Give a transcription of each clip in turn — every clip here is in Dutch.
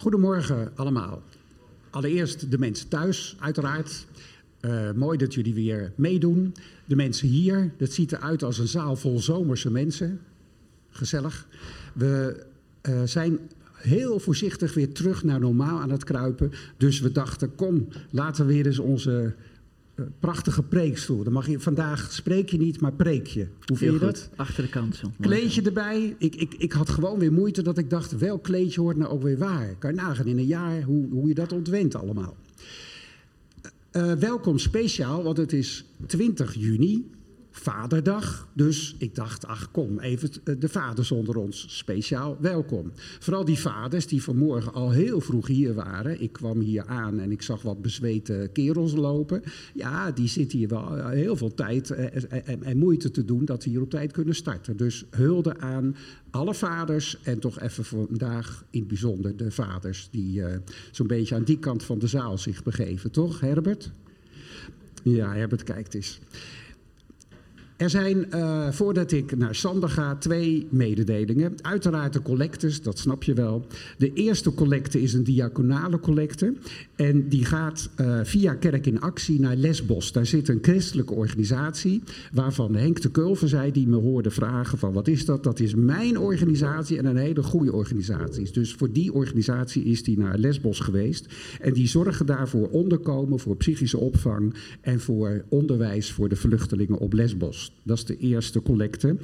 Goedemorgen allemaal. Allereerst de mensen thuis, uiteraard. Uh, mooi dat jullie weer meedoen. De mensen hier, dat ziet eruit als een zaal vol zomerse mensen. Gezellig. We uh, zijn heel voorzichtig weer terug naar normaal aan het kruipen. Dus we dachten, kom, laten we weer eens onze prachtige preekstoel. Dan mag je, vandaag spreek je niet, maar preek je. Hoe vind je dat? Achter de kant zo. Kleedje erbij. Ik, ik, ik had gewoon weer moeite dat ik dacht, welk kleedje hoort nou ook weer waar? Kan je nagaan in een jaar hoe, hoe je dat ontwent allemaal. Uh, welkom speciaal, want het is 20 juni, Vaderdag. Dus ik dacht, ach kom, even de vaders onder ons, speciaal welkom. Vooral die vaders die vanmorgen al heel vroeg hier waren. Ik kwam hier aan en ik zag wat bezweten kerels lopen. Ja, die zitten hier wel heel veel tijd en, en, en moeite te doen dat ze hier op tijd kunnen starten. Dus hulde aan alle vaders en toch even vandaag in het bijzonder de vaders die zo'n beetje aan die kant van de zaal zich begeven, toch Herbert? Ja, Herbert kijkt eens. Er zijn, uh, voordat ik naar Sander ga, twee mededelingen. Uiteraard de collectes, dat snap je wel. De eerste collecte is een diaconale collecte. En die gaat uh, via Kerk in Actie naar Lesbos. Daar zit een christelijke organisatie, waarvan Henk de Kulven zei, die me hoorde vragen van wat is dat? Dat is mijn organisatie en een hele goede organisatie. Dus voor die organisatie is die naar Lesbos geweest. En die zorgen daarvoor onderkomen, voor psychische opvang en voor onderwijs voor de vluchtelingen op Lesbos. Dat is de eerste collecte.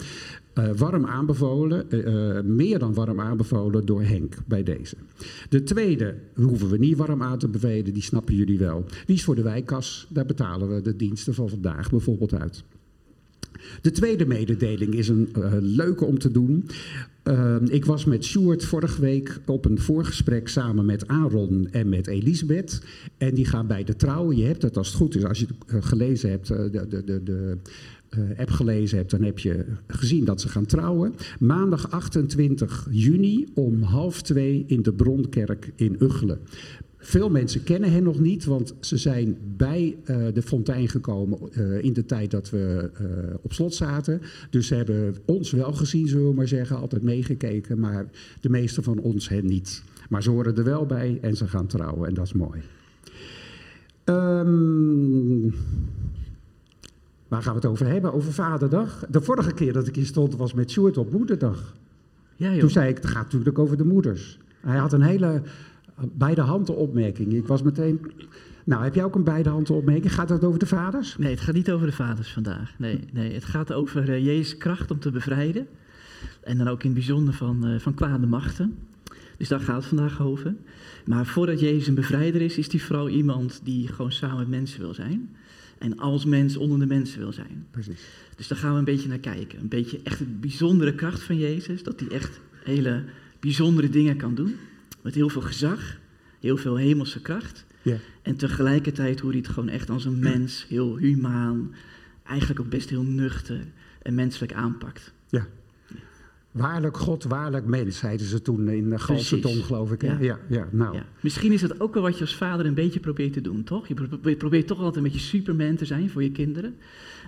Uh, warm aanbevolen, uh, meer dan warm aanbevolen door Henk bij deze. De tweede hoeven we niet warm aan te bevelen, die snappen jullie wel. Die is voor de wijkkas, daar betalen we de diensten van vandaag bijvoorbeeld uit. De tweede mededeling is een leuke om te doen. Uh, ik was met Sjoerd vorige week op een voorgesprek samen met Aaron en met Elisabeth. En die gaan bij de trouwen. Je hebt het als het goed is, als je het gelezen hebt, de, de, de uh, app gelezen hebt, dan heb je gezien dat ze gaan trouwen. Maandag 28 juni om half twee in de Bronkerk in Uggelen. Veel mensen kennen hen nog niet, want ze zijn bij uh, de fontein gekomen uh, in de tijd dat we op slot zaten. Dus ze hebben ons wel gezien, zullen we maar zeggen, altijd meegekeken, maar de meeste van ons hen niet. Maar ze horen er wel bij en ze gaan trouwen en dat is mooi. Um, Waar gaan we het over hebben? Over Vaderdag. De vorige keer dat ik hier stond was met Sjoerd op Moederdag. Ja, Toen zei ik, het gaat natuurlijk over de moeders. Hij had een hele beide handen opmerking. Ik was meteen... Nou, heb jij ook een beide handen opmerking? Gaat het over de vaders? Nee, het gaat niet over de vaders vandaag. Nee, nee het gaat over uh, Jezus' kracht om te bevrijden. En dan ook in het bijzonder van, uh, van kwade machten. Dus daar gaat het vandaag over. Maar voordat Jezus een bevrijder is, is hij vooral iemand die gewoon samen met mensen wil zijn. En als mens onder de mensen wil zijn. Precies. Dus daar gaan we een beetje naar kijken. Een beetje echt de bijzondere kracht van Jezus. Dat hij echt hele bijzondere dingen kan doen. Met heel veel gezag. Heel veel hemelse kracht. En tegelijkertijd hoe hij het gewoon echt als een mens, heel humaan, eigenlijk ook best heel nuchter en menselijk aanpakt. Ja. Waarlijk God, waarlijk mens, zeiden ze toen in de Galsendom, geloof ik. Ja. Ja, ja, nou. Ja. Misschien is dat ook wel wat je als vader een beetje probeert te doen, toch? Je probeert toch altijd een beetje superman te zijn voor je kinderen.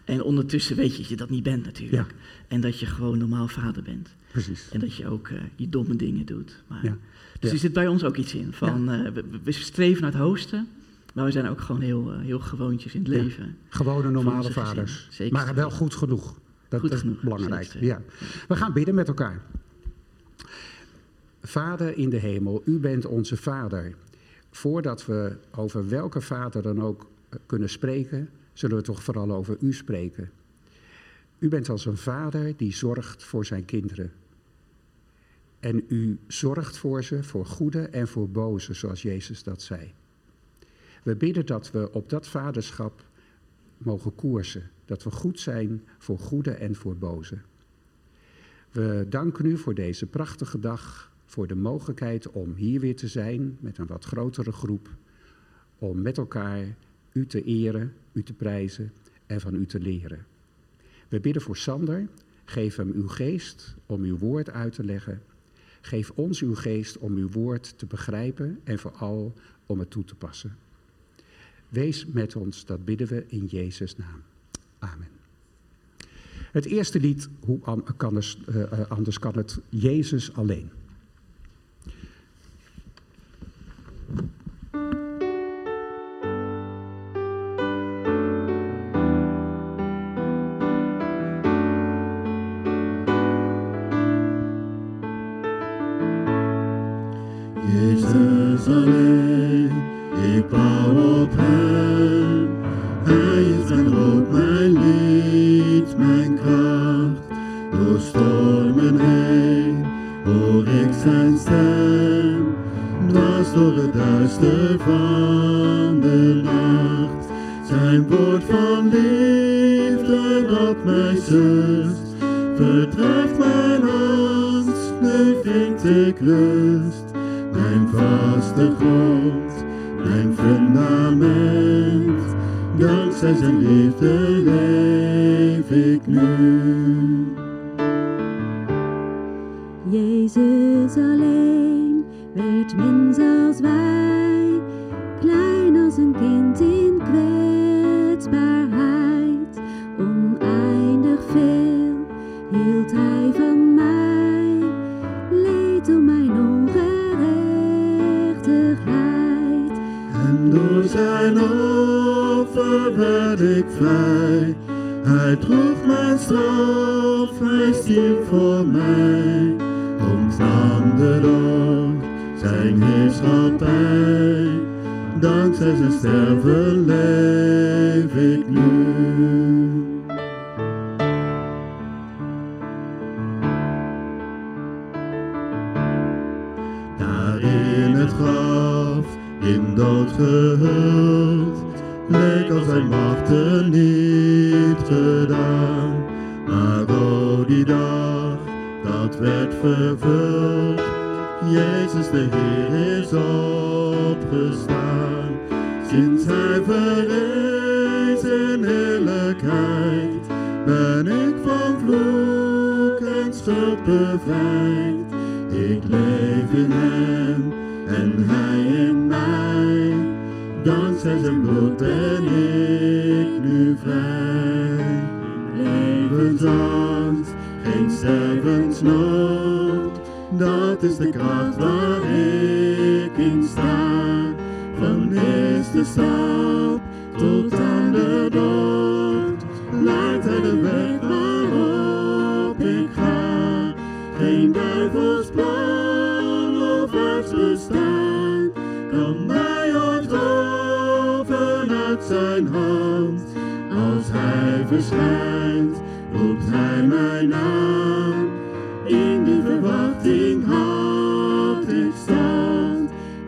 En ondertussen weet je dat je dat niet bent natuurlijk. Ja. En dat je gewoon normaal vader bent. Precies. En dat je ook uh, je domme dingen doet. Maar, Ja. Dus er zit bij ons ook iets in. Van, uh, we, we streven naar het hoogste, maar we zijn ook gewoon heel, uh, heel gewoontjes in het leven. Gewone normale vaders. Zeker maar wel goed genoeg. Dat, Goed is genoeg, belangrijk. Ja. We gaan bidden met elkaar. Vader in de hemel, u bent onze vader. Voordat we over welke vader dan ook eh, kunnen spreken, zullen we toch vooral over u spreken. U bent als een vader die zorgt voor zijn kinderen. En u zorgt voor ze, voor goede en voor boze, zoals Jezus dat zei. We bidden dat we op dat vaderschap mogen koersen. Dat we goed zijn voor goede en voor boze. We danken u voor deze prachtige dag, voor de mogelijkheid om hier weer te zijn met een wat grotere groep. Om met elkaar u te eren, u te prijzen en van u te leren. We bidden voor Sander. Geef hem uw geest om uw woord uit te leggen. Geef ons uw geest om uw woord te begrijpen en vooral om het toe te passen. Wees met ons, dat bidden we in Jezus' naam. Amen. Het eerste lied, hoe an- kan es, eh, eh, anders kan het, Jezus alleen. Door het duister van de nacht. Zijn woord van liefde dat mij zust. Verdrijft mijn angst, nu vind ik rust. Mijn vaste grond, mijn fundament. Dankzij zijn liefde leef ik nu. Mens als wij, klein als een kind in kwetsbaarheid. Oneindig veel hield hij van mij, leed om mijn ongerechtigheid. En door zijn offer werd ik vrij. Hij droeg mijn straf, hij stierf voor mij. Ontsnam de zijn heerschappij. Dankzij zijn sterven leef ik nu.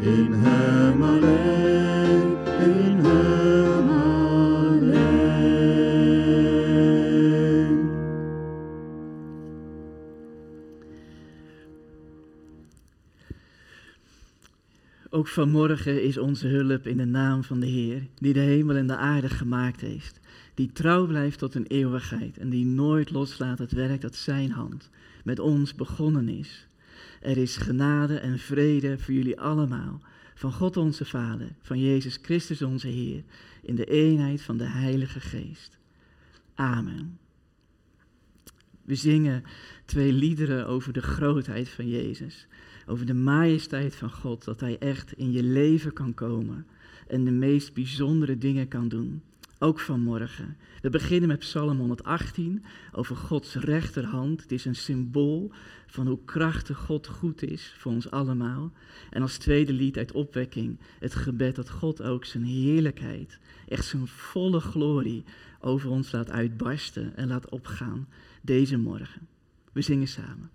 In hem alleen, in hem alleen. Ook vanmorgen is onze hulp in de naam van de Heer, die de hemel en de aarde gemaakt heeft, die trouw blijft tot een eeuwigheid en die nooit loslaat het werk dat Zijn hand met ons begonnen is. Er is genade en vrede voor jullie allemaal, van God onze Vader, van Jezus Christus onze Heer, in de eenheid van de Heilige Geest. Amen. We zingen twee liederen over de grootheid van Jezus, over de majesteit van God, dat Hij echt in je leven kan komen en de meest bijzondere dingen kan doen. Ook vanmorgen. We beginnen met Psalm 118 over Gods rechterhand. Het is een symbool van hoe krachtig God goed is voor ons allemaal. En als tweede lied uit opwekking het gebed dat God ook zijn heerlijkheid, echt zijn volle glorie over ons laat uitbarsten en laat opgaan deze morgen. We zingen samen.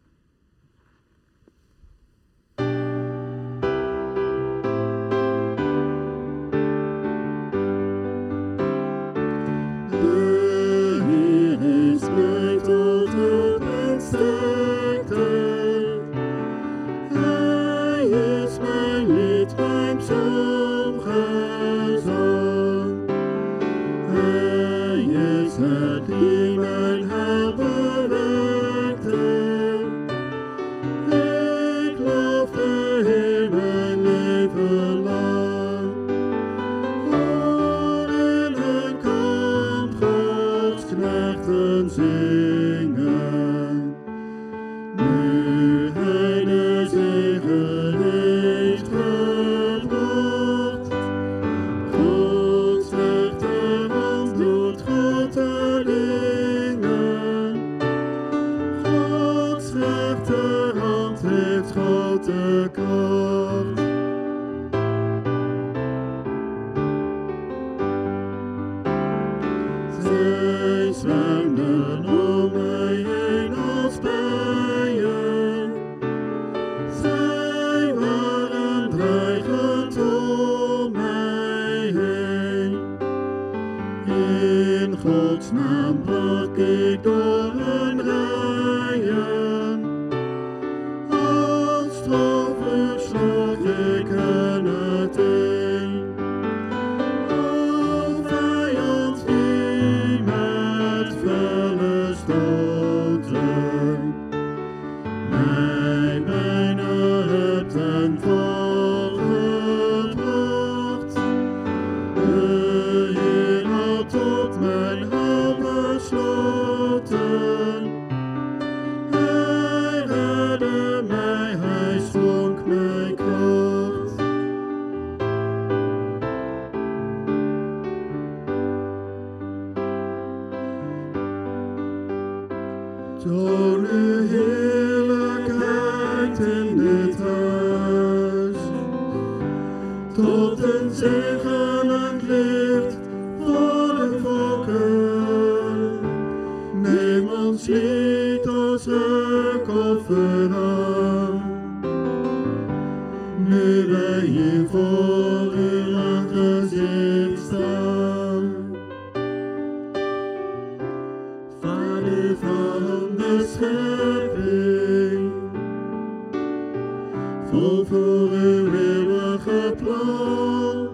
voor uw eeuwige plan.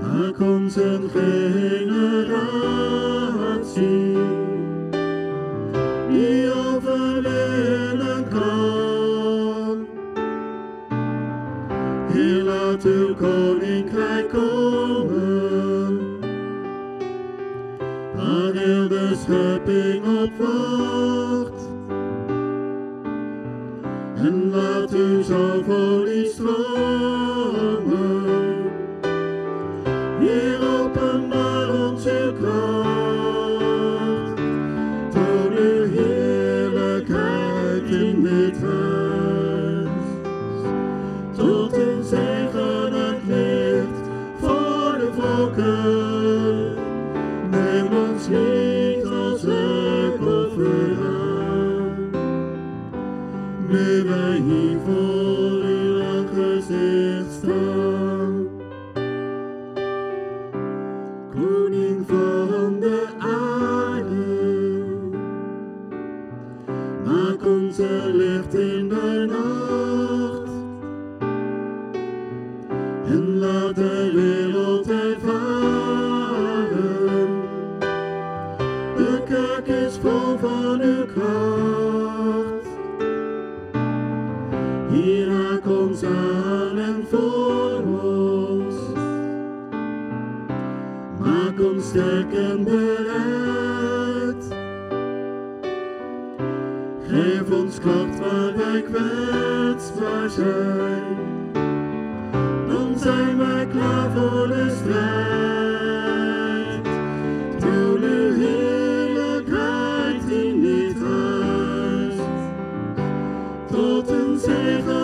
Er komt een generatie die overwinnen kan. Hier laat uw koninkrijk komen, waar heel de op. save the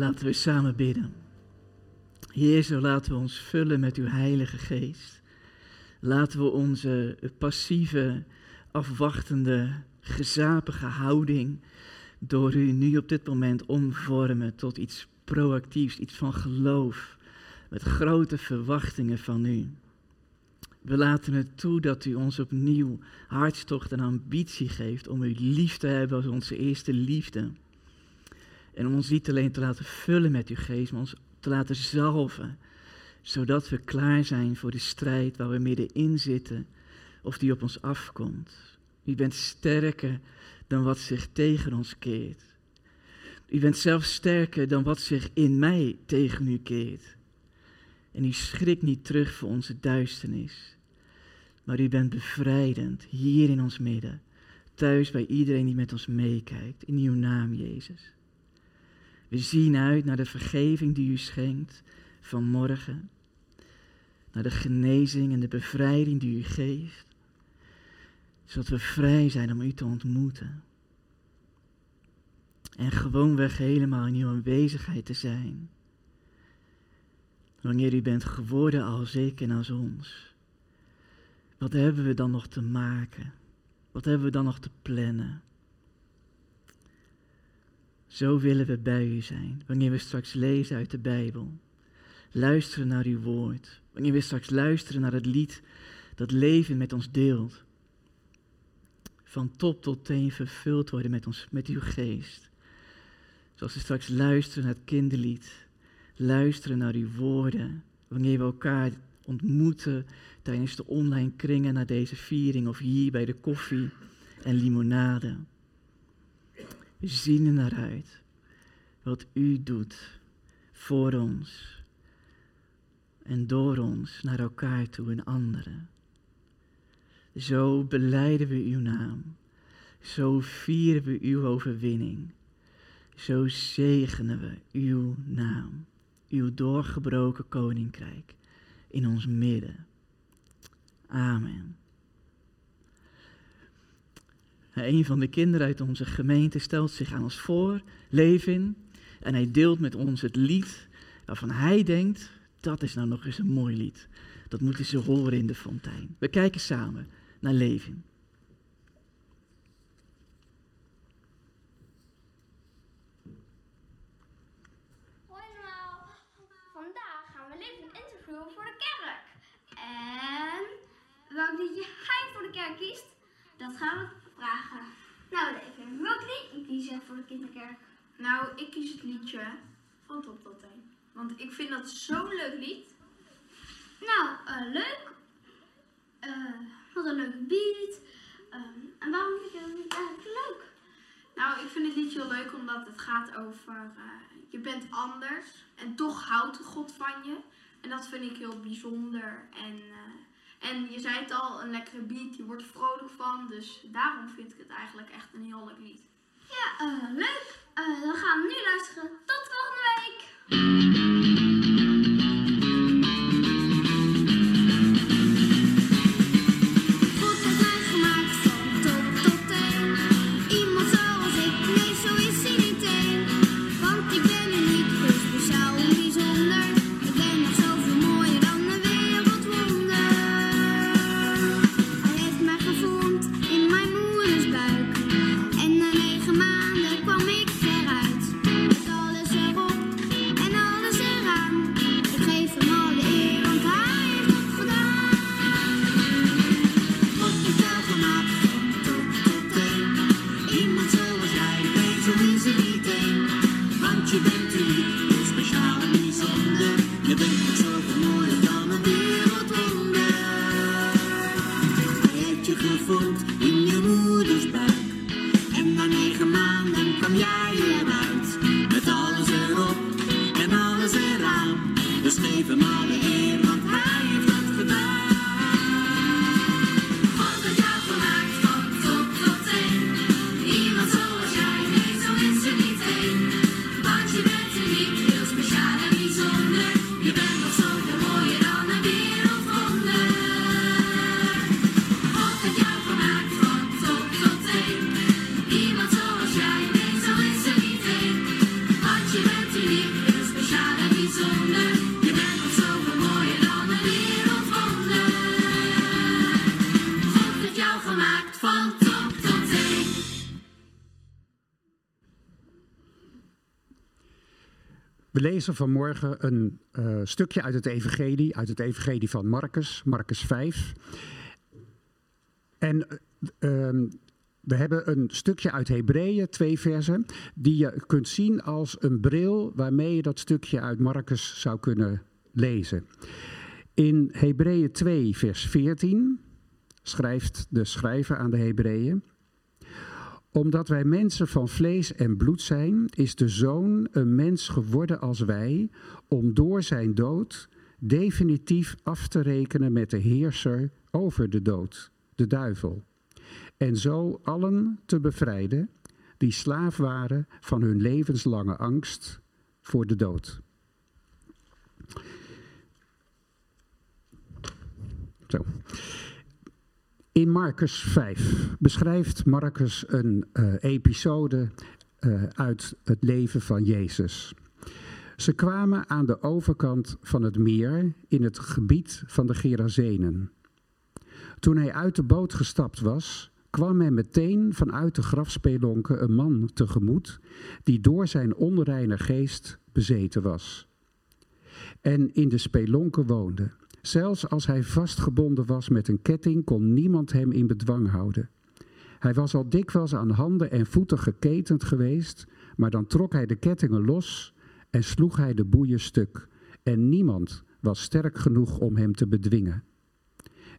Laten we samen bidden. Heer, zo laten we ons vullen met uw Heilige Geest. Laten we onze passieve, afwachtende, gezapige houding door u nu op dit moment omvormen tot iets proactiefs, iets van geloof, met grote verwachtingen van u. We laten het toe dat u ons opnieuw hartstocht en ambitie geeft om u lief te hebben als onze eerste liefde. En om ons niet alleen te laten vullen met uw geest, maar ons te laten zalven. Zodat we klaar zijn voor de strijd waar we middenin zitten of die op ons afkomt. U bent sterker dan wat zich tegen ons keert. U bent zelf sterker dan wat zich in mij tegen u keert. En u schrikt niet terug voor onze duisternis. Maar u bent bevrijdend hier in ons midden. Thuis bij iedereen die met ons meekijkt. In uw naam, Jezus. We zien uit naar de vergeving die u schenkt vanmorgen. Naar de genezing en de bevrijding die u geeft. Zodat we vrij zijn om u te ontmoeten. En gewoonweg helemaal in uw aanwezigheid te zijn. Wanneer u bent geworden als ik en als ons. Wat hebben we dan nog te maken? Wat hebben we dan nog te plannen? Zo willen we bij u zijn, wanneer we straks lezen uit de Bijbel. Luisteren naar uw woord. Wanneer we straks luisteren naar het lied dat leven met ons deelt. Van top tot teen vervuld worden met, ons, met uw geest. Zoals we straks luisteren naar het kinderlied. Luisteren naar uw woorden. Wanneer we elkaar ontmoeten tijdens de online kringen naar deze viering of hier bij de koffie en limonade. Zien er naar uit wat u doet voor ons en door ons naar elkaar toe en anderen. Zo beleiden we uw naam. Zo vieren we uw overwinning. Zo zegenen we uw naam, uw doorgebroken koninkrijk in ons midden. Amen. Een van de kinderen uit onze gemeente stelt zich aan ons voor, Levin, en hij deelt met ons het lied waarvan hij denkt, dat is nou nog eens een mooi lied. Dat moeten ze horen in de fontein. We kijken samen naar Levin. Hoi allemaal. Vandaag gaan we Leven interviewen voor de kerk. En welk liedje hij voor de kerk kiest, dat gaan we vragen. Nou Leven, welk liedje kies jij voor de kinderkerk? Nou, ik kies het liedje van Top tot Teen. Want ik vind dat zo'n leuk lied. Nou, eh, leuk. Eh, wat een leuke beat. Ehm, en waarom vind je dat lied eigenlijk leuk? Nou, ik vind het liedje heel leuk omdat het gaat over eh, je bent anders en toch houdt God van je. En dat vind ik heel bijzonder. En, eh, en je zei het al, een lekkere beat, je wordt er vrolijk van. Dus daarom vind ik het eigenlijk echt een heel leuk lied. Ja, eh, leuk. Eh, dan gaan we nu luisteren. Tot volgende week. Lezen vanmorgen een eh, stukje uit het Evangelie, uit het Evangelie van Marcus, Marcus 5. En eh, ehm, we hebben een stukje uit Hebreeën, twee versen, die je kunt zien als een bril waarmee je dat stukje uit Marcus zou kunnen lezen. In Hebreeën 2, vers 14 schrijft de schrijver aan de Hebreeën omdat wij mensen van vlees en bloed zijn, is de zoon een mens geworden als wij, om door zijn dood definitief af te rekenen met de heerser over de dood, de duivel. En zo allen te bevrijden die slaaf waren van hun levenslange angst voor de dood. Zo. In Marcus 5 beschrijft Marcus een uh, episode uh, uit het leven van Jezus. Ze kwamen aan de overkant van het meer in het gebied van de Gerazenen. Toen hij uit de boot gestapt was, kwam hij meteen vanuit de grafspelonken een man tegemoet die door zijn onreine geest bezeten was. En in de spelonken woonde. Zelfs als hij vastgebonden was met een ketting, kon niemand hem in bedwang houden. Hij was al dikwijls aan handen en voeten geketend geweest, maar dan trok hij de kettingen los en sloeg hij de boeien stuk. En niemand was sterk genoeg om hem te bedwingen.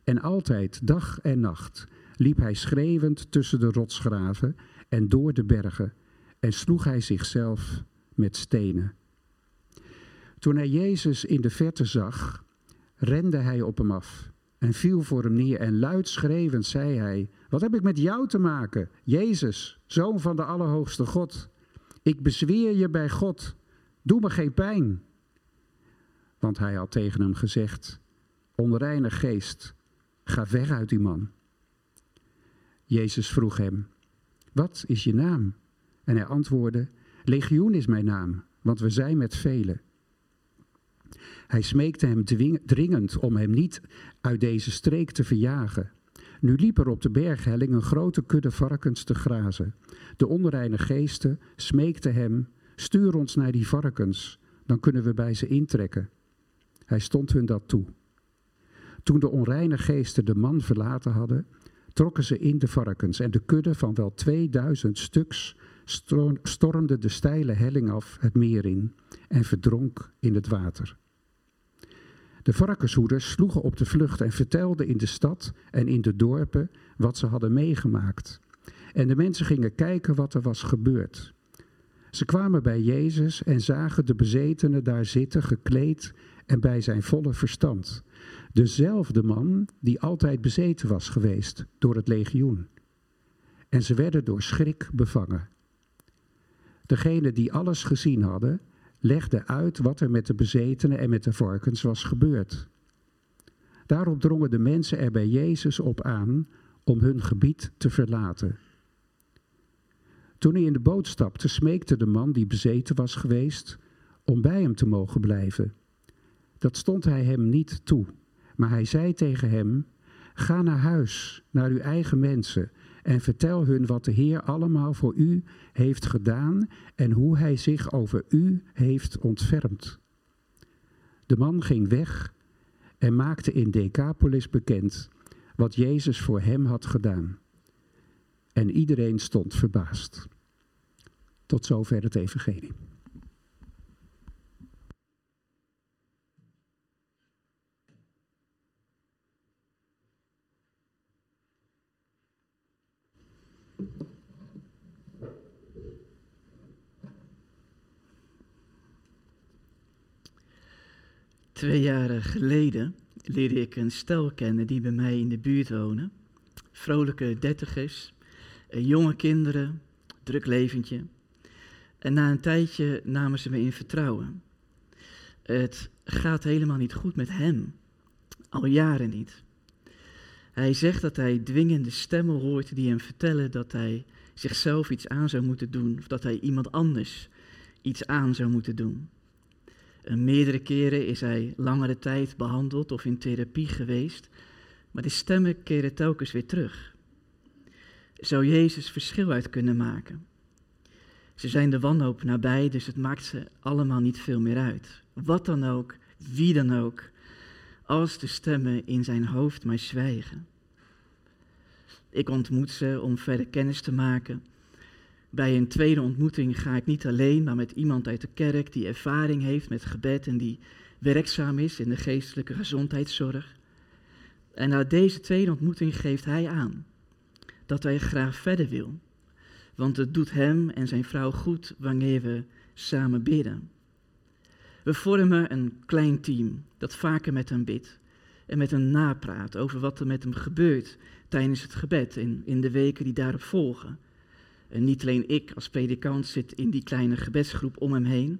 En altijd, dag en nacht, liep hij schreeuwend tussen de rotsgraven en door de bergen en sloeg hij zichzelf met stenen. Toen hij Jezus in de verte zag, rende hij op hem af en viel voor hem neer en luid schreeuwend zei hij, wat heb ik met jou te maken, Jezus, zoon van de Allerhoogste God? Ik bezweer je bij God, doe me geen pijn. Want hij had tegen hem gezegd, onreine geest, ga weg uit die man. Jezus vroeg hem, wat is je naam? En hij antwoordde, legioen is mijn naam, want we zijn met velen. Hij smeekte hem dringend om hem niet uit deze streek te verjagen. Nu liep er op de berghelling een grote kudde varkens te grazen. De onreine geesten smeekten hem: Stuur ons naar die varkens, dan kunnen we bij ze intrekken. Hij stond hun dat toe. Toen de onreine geesten de man verlaten hadden, trokken ze in de varkens en de kudde van wel 2000 stuks stormde de steile helling af het meer in en verdronk in het water. De varkenshoeders sloegen op de vlucht en vertelden in de stad en in de dorpen wat ze hadden meegemaakt. En de mensen gingen kijken wat er was gebeurd. Ze kwamen bij Jezus en zagen de bezetene daar zitten, gekleed en bij zijn volle verstand. Dezelfde man die altijd bezeten was geweest door het legioen. En ze werden door schrik bevangen. Degenen die alles gezien hadden, legde uit wat er met de bezetenen en met de varkens was gebeurd. Daarop drongen de mensen er bij Jezus op aan om hun gebied te verlaten. Toen hij in de boot stapte, smeekte de man die bezeten was geweest om bij hem te mogen blijven. Dat stond hij hem niet toe, maar hij zei tegen hem: Ga naar huis, naar uw eigen mensen en vertel hun wat de Heer allemaal voor u heeft gedaan en hoe hij zich over u heeft ontfermd. De man ging weg en maakte in Decapolis bekend wat Jezus voor hem had gedaan. En iedereen stond verbaasd. Tot zover het evangelie. Twee jaren geleden leerde ik een stel kennen die bij mij in de buurt wonen. Vrolijke dertigers, eh, jonge kinderen, druk leventje. En na een tijdje namen ze me in vertrouwen. Het gaat helemaal niet goed met hem. Al jaren niet. Hij zegt dat hij dwingende stemmen hoort die hem vertellen dat hij zichzelf iets aan zou moeten doen. Of dat hij iemand anders iets aan zou moeten doen. Meerdere keren is hij langere tijd behandeld of in therapie geweest, maar de stemmen keren telkens weer terug. Zou Jezus verschil uit kunnen maken? Ze zijn de wanhoop nabij, dus het maakt ze allemaal niet veel meer uit. Wat dan ook, wie dan ook, als de stemmen in zijn hoofd maar zwijgen. Ik ontmoet ze om verder kennis te maken. Bij een tweede ontmoeting ga ik niet alleen, maar met iemand uit de kerk die ervaring heeft met gebed en die werkzaam is in de geestelijke gezondheidszorg. En na deze tweede ontmoeting geeft hij aan dat hij graag verder wil. Want het doet hem en zijn vrouw goed wanneer we samen bidden. We vormen een klein team dat vaker met hem bidt en met hem napraat over wat er met hem gebeurt tijdens het gebed en in de weken die daarop volgen. En niet alleen ik als predikant zit in die kleine gebedsgroep om hem heen,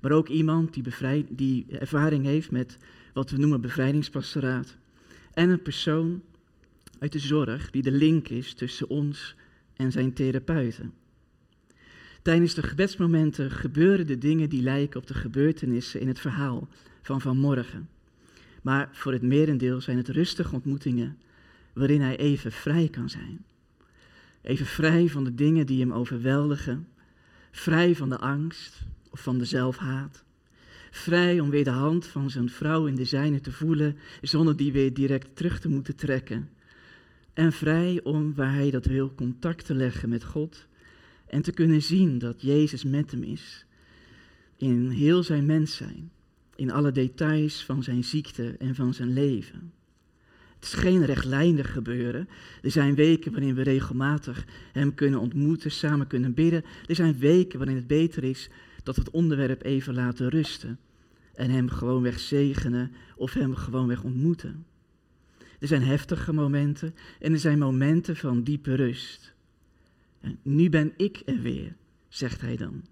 maar ook iemand die, bevrijd, die ervaring heeft met wat we noemen bevrijdingspastoraat. En een persoon uit de zorg die de link is tussen ons en zijn therapeuten. Tijdens de gebedsmomenten gebeuren de dingen die lijken op de gebeurtenissen in het verhaal van vanmorgen. Maar voor het merendeel zijn het rustige ontmoetingen waarin hij even vrij kan zijn. Even vrij van de dingen die hem overweldigen, vrij van de angst of van de zelfhaat. Vrij om weer de hand van zijn vrouw in de zijne te voelen, zonder die weer direct terug te moeten trekken. En vrij om, waar hij dat wil, contact te leggen met God en te kunnen zien dat Jezus met hem is. In heel zijn mens zijn, in alle details van zijn ziekte en van zijn leven. Het is geen rechtlijnig gebeuren. Er zijn weken waarin we regelmatig hem kunnen ontmoeten, samen kunnen bidden. Er zijn weken waarin het beter is dat we het onderwerp even laten rusten. En hem gewoonweg zegenen of hem gewoonweg ontmoeten. Er zijn heftige momenten en er zijn momenten van diepe rust. En nu ben ik er weer, zegt hij dan.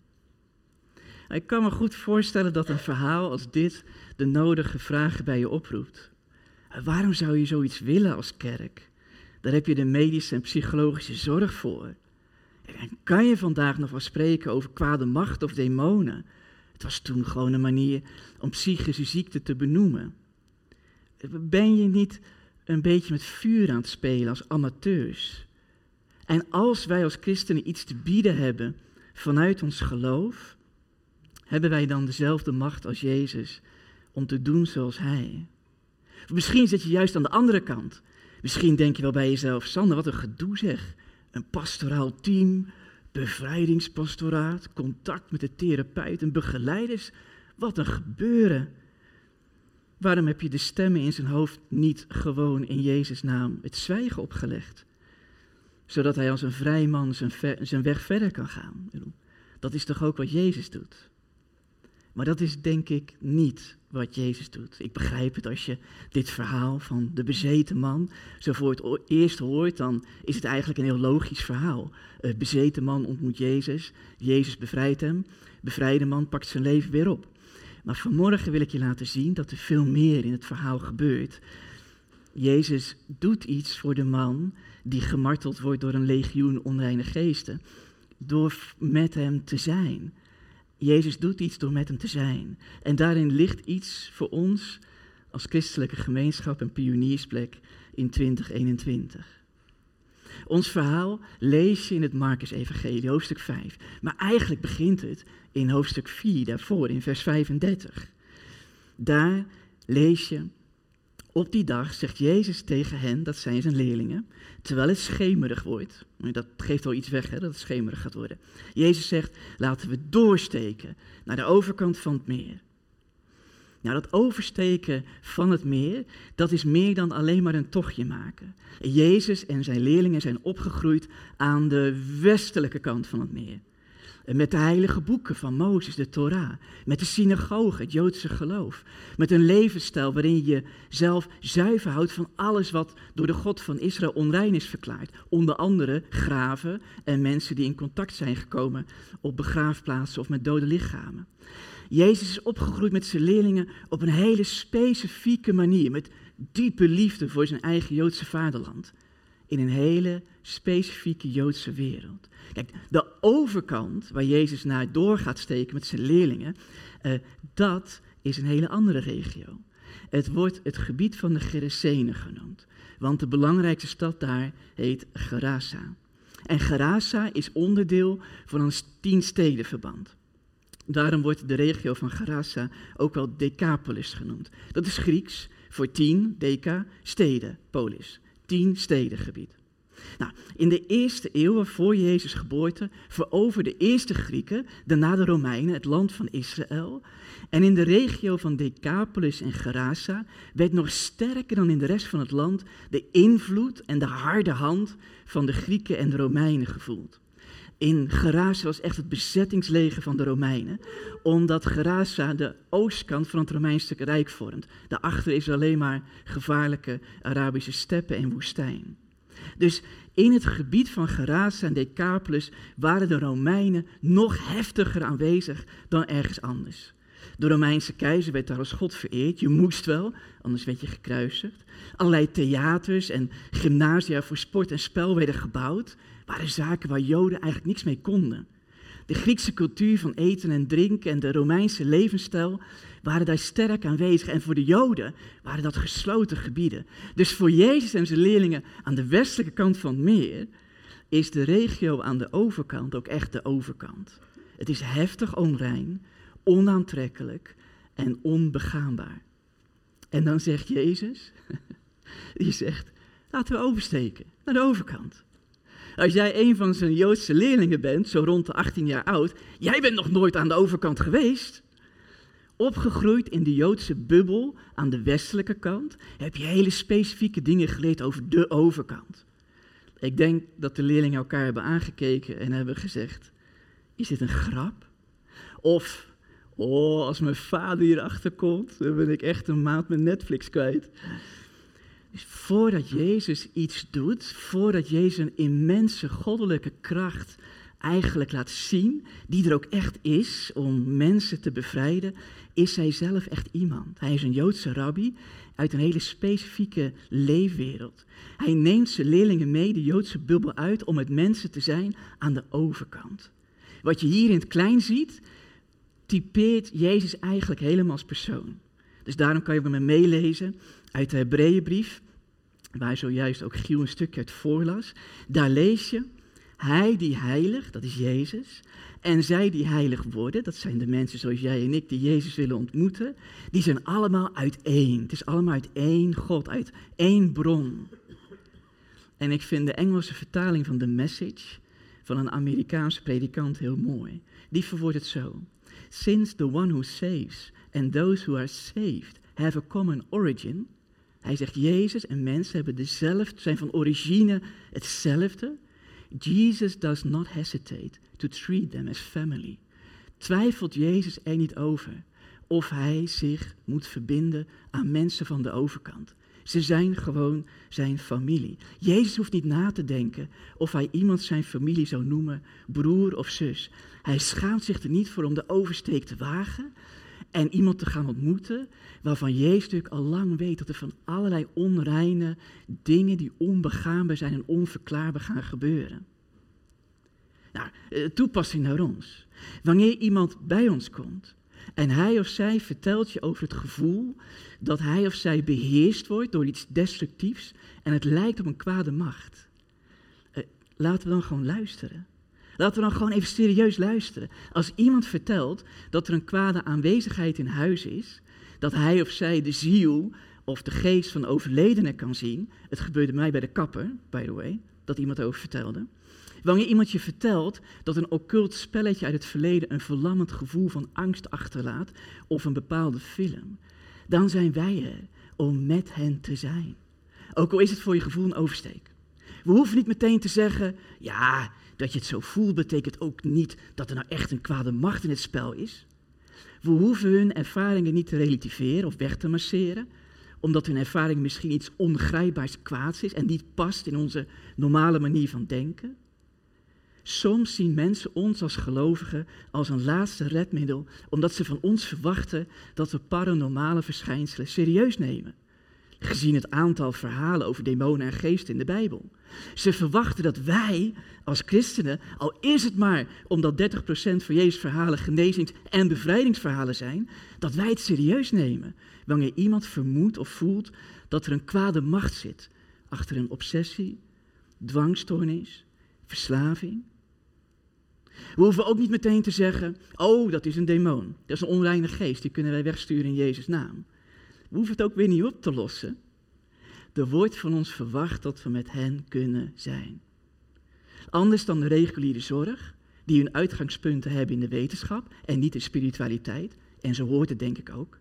Ik kan me goed voorstellen dat een verhaal als dit de nodige vragen bij je oproept. Waarom zou je zoiets willen als kerk? Daar heb je de medische en psychologische zorg voor. En kan je vandaag nog wel spreken over kwade macht of demonen? Het was toen gewoon een manier om psychische ziekte te benoemen. Ben je niet een beetje met vuur aan het spelen als amateurs? En als wij als christenen iets te bieden hebben vanuit ons geloof, hebben wij dan dezelfde macht als Jezus om te doen zoals Hij? Misschien zit je juist aan de andere kant. Misschien denk je wel bij jezelf, Sander, wat een gedoe zeg. Een pastoraal team, bevrijdingspastoraat, contact met de therapeut en begeleiders. Wat een gebeuren. Waarom heb je de stemmen in zijn hoofd niet gewoon in Jezus' naam het zwijgen opgelegd? Zodat hij als een vrij man zijn, zijn weg verder kan gaan. Dat is toch ook wat Jezus doet? Maar dat is denk ik niet wat Jezus doet. Ik begrijp het als je dit verhaal van de bezeten man zo voor het eerst hoort, dan is het eigenlijk een heel logisch verhaal. Een bezeten man ontmoet Jezus, Jezus bevrijdt hem, bevrijde man pakt zijn leven weer op. Maar vanmorgen wil ik je laten zien dat er veel meer in het verhaal gebeurt. Jezus doet iets voor de man die gemarteld wordt door een legioen onreine geesten, door met hem te zijn. Jezus doet iets door met hem te zijn. En daarin ligt iets voor ons als christelijke gemeenschap en pioniersplek in 2021. Ons verhaal lees je in het Marcus-evangelie, hoofdstuk 5. Maar eigenlijk begint het in hoofdstuk 4, daarvoor, in vers 35. Daar lees je, op die dag zegt Jezus tegen hen, dat zijn zijn leerlingen, terwijl het schemerig wordt. Dat geeft al iets weg, hè, dat het schemerig gaat worden. Jezus zegt, laten we doorsteken naar de overkant van het meer. Nou, dat oversteken van het meer, dat is meer dan alleen maar een tochtje maken. Jezus en zijn leerlingen zijn opgegroeid aan de westelijke kant van het meer. Met de heilige boeken van Mozes, de Torah. Met de synagoge, het Joodse geloof. Met een levensstijl waarin je jezelf zuiver houdt van alles wat door de God van Israël onrein is verklaard. Onder andere graven en mensen die in contact zijn gekomen op begraafplaatsen of met dode lichamen. Jezus is opgegroeid met zijn leerlingen op een hele specifieke manier. Met diepe liefde voor zijn eigen Joodse vaderland. In een hele specifieke Joodse wereld. Kijk, de overkant waar Jezus naar door gaat steken met zijn leerlingen, uh, dat is een hele andere regio. Het wordt het gebied van de Geresenen genoemd, want de belangrijkste stad daar heet Gerasa. En Gerasa is onderdeel van een tien-stedenverband. Daarom wordt de regio van Gerasa ook wel Decapolis genoemd. Dat is Grieks voor tien, deca, steden, polis. Tien stedengebied. Nou, in de eerste eeuwen voor Jezus' geboorte veroverden eerst de Grieken, daarna de Romeinen het land van Israël. En in de regio van Decapolis en Gerasa werd nog sterker dan in de rest van het land de invloed en de harde hand van de Grieken en de Romeinen gevoeld. In Gerasa was echt het bezettingsleger van de Romeinen, omdat Gerasa de oostkant van het Romeinse Rijk vormt. Daarachter is alleen maar gevaarlijke Arabische steppen en woestijn. Dus in het gebied van Gerasa en Decapolis waren de Romeinen nog heftiger aanwezig dan ergens anders. De Romeinse keizer werd daar als God vereerd. Je moest wel, anders werd je gekruisigd. Allerlei theaters en gymnasia voor sport en spel werden gebouwd. Waren zaken waar Joden eigenlijk niks mee konden. De Griekse cultuur van eten en drinken en de Romeinse levensstijl waren daar sterk aanwezig. En voor de Joden waren dat gesloten gebieden. Dus voor Jezus en zijn leerlingen aan de westelijke kant van het meer is de regio aan de overkant ook echt de overkant. Het is heftig onrein, onaantrekkelijk en onbegaanbaar. En dan zegt Jezus, die zegt, laten we oversteken naar de overkant. Als jij een van zijn Joodse leerlingen bent, zo rond de 18 jaar oud, jij bent nog nooit aan de overkant geweest. Opgegroeid in de Joodse bubbel aan de westelijke kant, heb je hele specifieke dingen geleerd over de overkant. Ik denk dat de leerlingen elkaar hebben aangekeken en hebben gezegd: Is dit een grap? Of, oh, als mijn vader hierachter komt, dan ben ik echt een maand met Netflix kwijt. Dus voordat Jezus iets doet, voordat Jezus een immense goddelijke kracht eigenlijk laat zien, die er ook echt is om mensen te bevrijden, is hij zelf echt iemand. Hij is een Joodse rabbi uit een hele specifieke leefwereld. Hij neemt zijn leerlingen mee de Joodse bubbel uit om met mensen te zijn aan de overkant. Wat je hier in het klein ziet, typeert Jezus eigenlijk helemaal als persoon. Dus daarom kan je met me meelezen uit de Hebreeënbrief, waar zojuist ook Giel een stukje uit voorlas. Daar lees je, hij die heilig, dat is Jezus, en zij die heilig worden, dat zijn de mensen zoals jij en ik die Jezus willen ontmoeten, die zijn allemaal uit één. Het is allemaal uit één God, uit één bron. En ik vind de Engelse vertaling van de message van een Amerikaanse predikant heel mooi. Die verwoordt het zo. Since the one who saves and those who are saved have a common origin. Hij zegt, Jezus en mensen hebben dezelfde, zijn van origine hetzelfde. Jesus does not hesitate to treat them as family. Twijfelt Jezus er niet over of hij zich moet verbinden aan mensen van de overkant. Ze zijn gewoon zijn familie. Jezus hoeft niet na te denken of hij iemand zijn familie zou noemen broer of zus. Hij schaamt zich er niet voor om de oversteek te wagen en iemand te gaan ontmoeten waarvan Jezus natuurlijk al lang weet dat er van allerlei onreine dingen die onbegaanbaar zijn en onverklaarbaar gaan gebeuren. Nou, eh, toepassing naar ons. Wanneer iemand bij ons komt en hij of zij vertelt je over het gevoel dat hij of zij beheerst wordt door iets destructiefs en het lijkt op een kwade macht. Eh, laten we dan gewoon luisteren. Laten we dan gewoon even serieus luisteren. Als iemand vertelt dat er een kwade aanwezigheid in huis is, dat hij of zij de ziel of de geest van de overledene kan zien. Het gebeurde mij bij de kapper, by the way, dat iemand over vertelde. Wanneer iemand je vertelt dat een occult spelletje uit het verleden een verlammend gevoel van angst achterlaat, of een bepaalde film, dan zijn wij er om met hen te zijn. Ook al is het voor je gevoel een oversteek. We hoeven niet meteen te zeggen, ja, dat je het zo voelt betekent ook niet dat er nou echt een kwade macht in het spel is. We hoeven hun ervaringen niet te relativeren of weg te masseren, omdat hun ervaring misschien iets ongrijpbaars kwaads is en niet past in onze normale manier van denken. Soms zien mensen ons als gelovigen als een laatste redmiddel, omdat ze van ons verwachten dat we paranormale verschijnselen serieus nemen. Gezien het aantal verhalen over demonen en geesten in de Bijbel. Ze verwachten dat wij als christenen, al is het maar omdat 30% van Jezus' verhalen genezings- en bevrijdingsverhalen zijn, dat wij het serieus nemen wanneer iemand vermoedt of voelt dat er een kwade macht zit achter een obsessie, dwangstoornis, verslaving. We hoeven ook niet meteen te zeggen, oh, dat is een demon. Dat is een onreine geest, die kunnen wij wegsturen in Jezus' naam. We hoeven het ook weer niet op te lossen. Er wordt van ons verwacht dat we met hen kunnen zijn. Anders dan de reguliere zorg, die hun uitgangspunten hebben in de wetenschap en niet in spiritualiteit, en zo hoort het denk ik ook,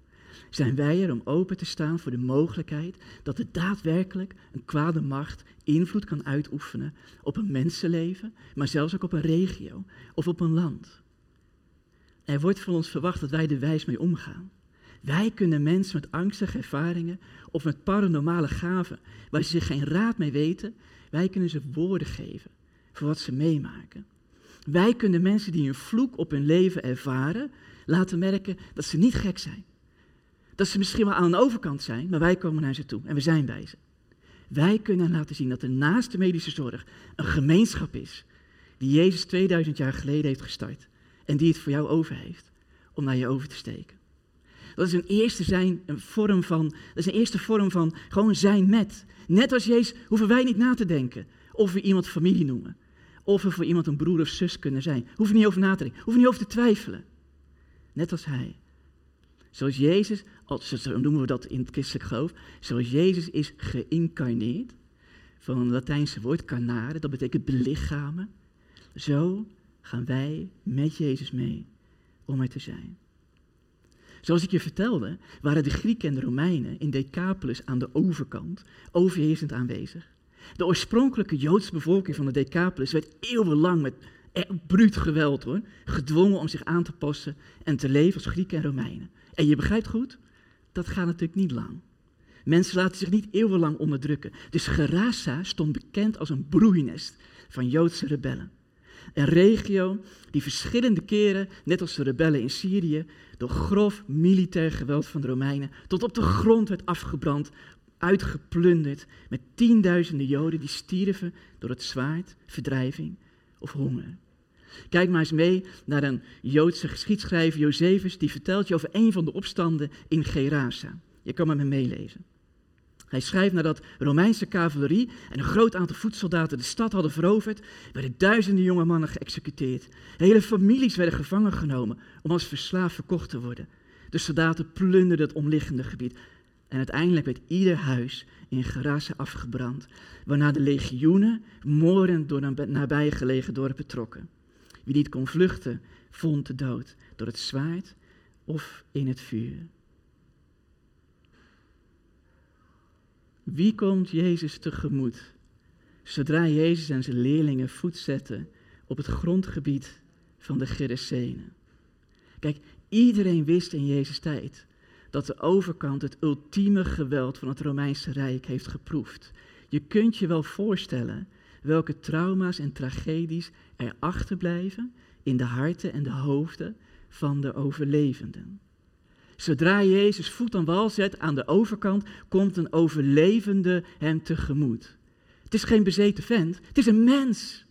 zijn wij er om open te staan voor de mogelijkheid dat er daadwerkelijk een kwade macht invloed kan uitoefenen op een mensenleven, maar zelfs ook op een regio of op een land. Er wordt van ons verwacht dat wij er wijs mee omgaan. Wij kunnen mensen met angstige ervaringen of met paranormale gaven, waar ze zich geen raad mee weten, wij kunnen ze woorden geven voor wat ze meemaken. Wij kunnen mensen die een vloek op hun leven ervaren, laten merken dat ze niet gek zijn. Dat ze misschien wel aan de overkant zijn, maar wij komen naar ze toe en we zijn bij ze. Wij kunnen laten zien dat er naast de medische zorg een gemeenschap is die Jezus 2000 jaar geleden heeft gestart en die het voor jou over heeft om naar je over te steken. Dat is een eerste, zijn, een vorm van, dat is een eerste vorm van gewoon zijn met. Net als Jezus hoeven wij niet na te denken of we iemand familie noemen. Of we voor iemand een broer of zus kunnen zijn. Hoeven niet over na te denken, hoeven niet over te twijfelen. Net als hij. Zoals Jezus, zo noemen we dat in het christelijk geloof, zoals Jezus is geïncarneerd, van een Latijnse woord carnare, dat betekent belichamen. Zo gaan wij met Jezus mee om er te zijn. Zoals ik je vertelde, waren de Grieken en de Romeinen in Decapolis aan de overkant overheersend aanwezig. De oorspronkelijke Joodse bevolking van de Decapolis werd eeuwenlang met bruut geweld gedwongen om zich aan te passen en te leven als Grieken en Romeinen. En je begrijpt goed, dat gaat natuurlijk niet lang. Mensen laten zich niet eeuwenlang onderdrukken. Dus Gerasa stond bekend als een broeinest van Joodse rebellen. Een regio die verschillende keren, net als de rebellen in Syrië, door grof militair geweld van de Romeinen tot op de grond werd afgebrand, uitgeplunderd met tienduizenden Joden die stierven door het zwaard, verdrijving of honger. Kijk maar eens mee naar een Joodse geschiedschrijver, Josephus, die vertelt je over een van de opstanden in Gerasa. Je kan met me meelezen. Hij schrijft nadat Romeinse cavalerie en een groot aantal voetsoldaten de stad hadden veroverd, werden duizenden jonge mannen geëxecuteerd. Hele families werden gevangen genomen om als verslaafd verkocht te worden. De soldaten plunderden het omliggende gebied. En uiteindelijk werd ieder huis in Gerasa afgebrand, waarna de legioenen morend door nabijgelegen dorpen trokken. Wie niet kon vluchten, vond de dood door het zwaard of in het vuur. Wie komt Jezus tegemoet? Zodra Jezus en zijn leerlingen voet zetten op het grondgebied van de Gerasenen. Kijk, iedereen wist in Jezus' tijd dat de overkant het ultieme geweld van het Romeinse Rijk heeft geproefd. Je kunt je wel voorstellen welke trauma's en tragedies er achterblijven in de harten en de hoofden van de overlevenden. Zodra Jezus voet aan wal zet aan de overkant, komt een overlevende hem tegemoet. Het is geen bezeten vent, het is een mens.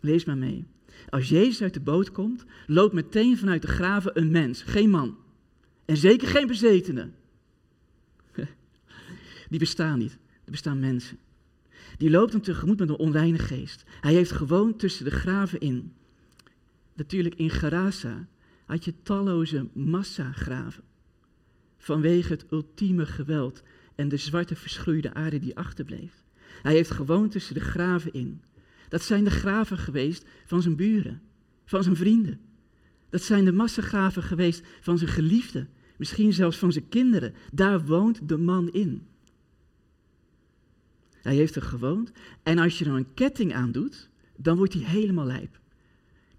Lees maar mee. Als Jezus uit de boot komt, loopt meteen vanuit de graven een mens, geen man. En zeker geen bezetene. Die bestaan niet. Er bestaan mensen. Die loopt hem tegemoet met een onreine geest. Hij heeft gewoond tussen de graven in. Natuurlijk in Gerasa had je talloze massagraven. Vanwege het ultieme geweld en de zwarte verschroeide aarde die achterbleef. Hij heeft gewoond tussen de graven in. Dat zijn de graven geweest van zijn buren, van zijn vrienden. Dat zijn de massagraven geweest van zijn geliefden, misschien zelfs van zijn kinderen. Daar woont de man in. Hij heeft er gewoond. En als je er een ketting aan doet, dan wordt hij helemaal lijp.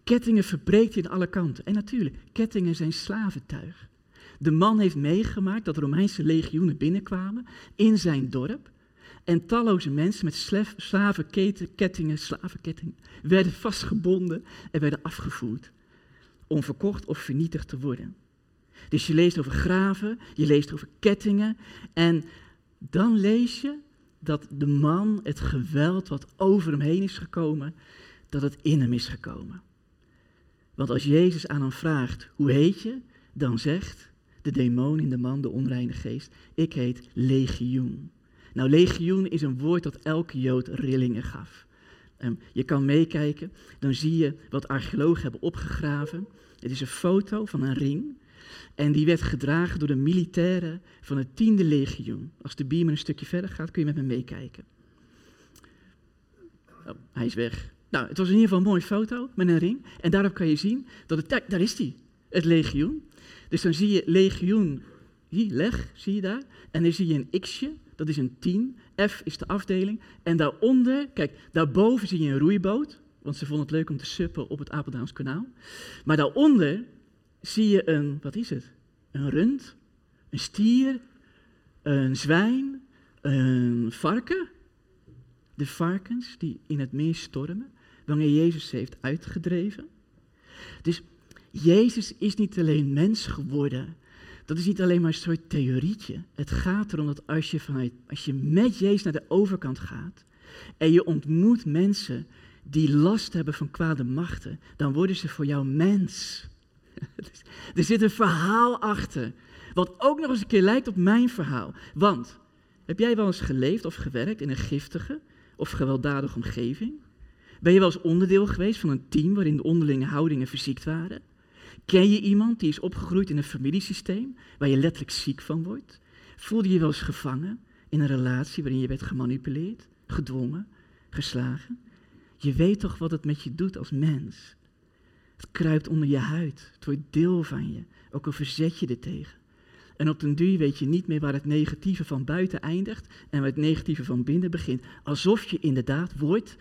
Kettingen verbreekt hij aan alle kanten. En natuurlijk, kettingen zijn slaventuig. De man heeft meegemaakt dat Romeinse legioenen binnenkwamen in zijn dorp. En talloze mensen met slavenkettingen, slavenkettingen werden vastgebonden en werden afgevoerd. Om verkocht of vernietigd te worden. Dus je leest over graven, je leest over kettingen. En dan lees je dat de man het geweld wat over hem heen is gekomen, dat het in hem is gekomen. Want als Jezus aan hem vraagt, hoe heet je? Dan zegt de demon in de man, de onreine geest, ik heet legioen. Nou, legioen is een woord dat elke Jood rillingen gaf. Ehm, je kan meekijken, dan zie je wat archeologen hebben opgegraven. Het is een foto van een ring. En die werd gedragen door de militairen van het 10e legioen. Als de beamer een stukje verder gaat, kun je met me meekijken. Oh, hij is weg. Nou, het was in ieder geval een mooie foto met een ring. En daarop kan je zien dat het, daar is die, het legioen. Dus dan zie je legioen, hier, leg, zie je daar. En dan zie je een x'je, dat is een 10. F is de afdeling. En daaronder, kijk, daarboven zie je een roeiboot. Want ze vonden het leuk om te suppen op het Apeldoorns kanaal. Maar daaronder zie je een, wat is het? Een rund, een stier, een zwijn, een varken. De varkens die in het meer stormen, wanneer Jezus heeft uitgedreven. Dus Jezus is niet alleen mens geworden. Dat is niet alleen maar een soort theorietje. Het gaat erom dat als je, als je met Jezus naar de overkant gaat en je ontmoet mensen die last hebben van kwade machten, dan worden ze voor jou mens. er zit een verhaal achter, wat ook nog eens een keer lijkt op mijn verhaal. Want, heb jij wel eens geleefd of gewerkt in een giftige of gewelddadige omgeving? Ben je wel eens onderdeel geweest van een team waarin de onderlinge houdingen verziekt waren? Ken je iemand die is opgegroeid in een familiesysteem waar je letterlijk ziek van wordt? Voelde je je wel eens gevangen in een relatie waarin je werd gemanipuleerd, gedwongen, geslagen? Je weet toch wat het met je doet als mens? Het kruipt onder je huid, het wordt deel van je, ook al verzet je er tegen. En op den duur weet je niet meer waar het negatieve van buiten eindigt en waar het negatieve van binnen begint. Alsof je inderdaad wordt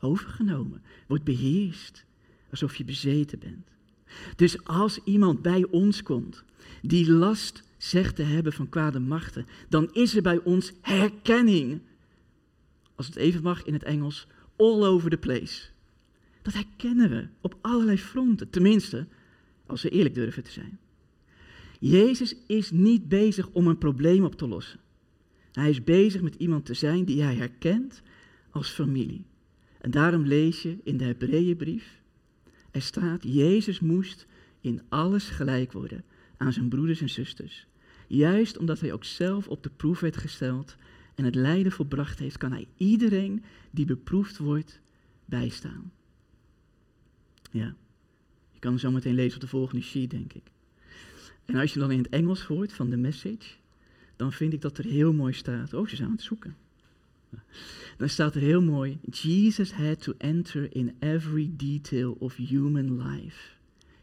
overgenomen, wordt beheerst, alsof je bezeten bent. Dus als iemand bij ons komt die last zegt te hebben van kwade machten, dan is er bij ons herkenning. Als het even mag in het Engels, all over the place. Dat herkennen we op allerlei fronten, tenminste, als we eerlijk durven te zijn. Jezus is niet bezig om een probleem op te lossen. Hij is bezig met iemand te zijn die hij herkent als familie. En daarom lees je in de Hebreeënbrief, er staat, Jezus moest in alles gelijk worden aan zijn broeders en zusters. Juist omdat hij ook zelf op de proef werd gesteld en het lijden volbracht heeft, kan hij iedereen die beproefd wordt bijstaan. Ja, je kan zo meteen lezen op de volgende sheet, denk ik. En als je dan in het Engels hoort van de message, dan vind ik dat er heel mooi staat. Oh, ze zijn aan het zoeken. Dan staat er heel mooi: Jesus had to enter in every detail of human life.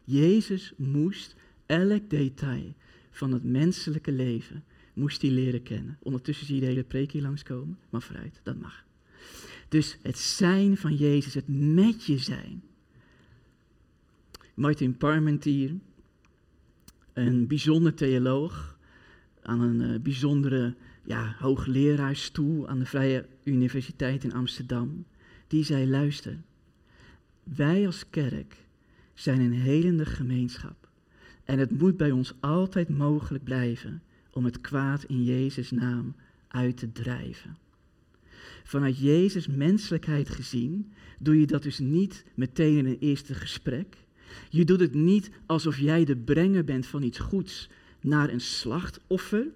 Jezus moest elk detail van het menselijke leven moest hij leren kennen. Ondertussen zie je de hele preek hier langskomen, maar vooruit, dat mag. Dus het zijn van Jezus, het met je zijn. Martin Parmentier, een bijzonder theoloog, aan een uh, bijzondere ja, hoogleraarstoel aan de Vrije Universiteit in Amsterdam, die zei: luister, wij als kerk zijn een helende gemeenschap. En het moet bij ons altijd mogelijk blijven om het kwaad in Jezus' naam uit te drijven. Vanuit Jezus' menselijkheid gezien doe je dat dus niet meteen in een eerste gesprek. Je doet het niet alsof jij de brenger bent van iets goeds naar een slachtoffer.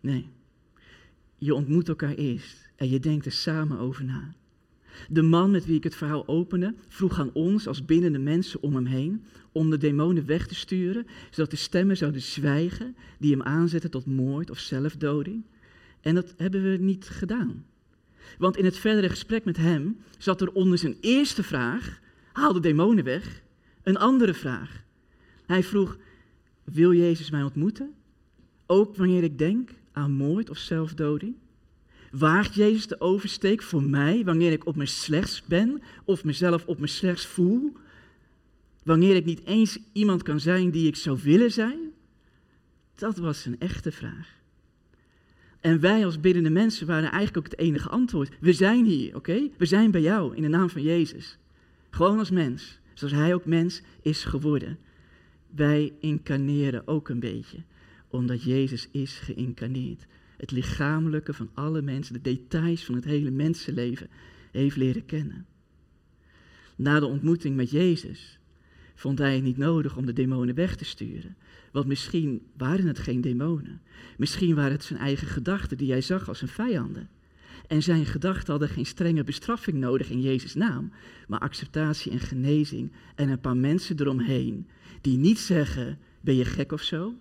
Nee, je ontmoet elkaar eerst en je denkt er samen over na. De man met wie ik het verhaal opende vroeg aan ons als binnende mensen om hem heen om de demonen weg te sturen, zodat de stemmen zouden zwijgen die hem aanzetten tot moord of zelfdoding. En dat hebben we niet gedaan. Want in het verdere gesprek met hem zat er onder zijn eerste vraag, haal de demonen weg, een andere vraag. Hij vroeg, wil Jezus mij ontmoeten? Ook wanneer ik denk aan moord of zelfdoding? Waagt Jezus de oversteek voor mij wanneer ik op mijn slechts ben of mezelf op mijn slechts voel? Wanneer ik niet eens iemand kan zijn die ik zou willen zijn? Dat was een echte vraag. En wij als biddende mensen waren eigenlijk ook het enige antwoord. We zijn hier, oké? We zijn bij jou in de naam van Jezus. Gewoon als mens, zoals hij ook mens is geworden. Wij incarneren ook een beetje, omdat Jezus is geïncarneerd. Het lichamelijke van alle mensen, de details van het hele mensenleven heeft leren kennen. Na de ontmoeting met Jezus vond hij het niet nodig om de demonen weg te sturen. Want misschien waren het geen demonen. Misschien waren het zijn eigen gedachten die hij zag als zijn vijanden. En zijn gedachten hadden geen strenge bestraffing nodig in Jezus' naam, maar acceptatie en genezing en een paar mensen eromheen die niet zeggen, ben je gek of zo?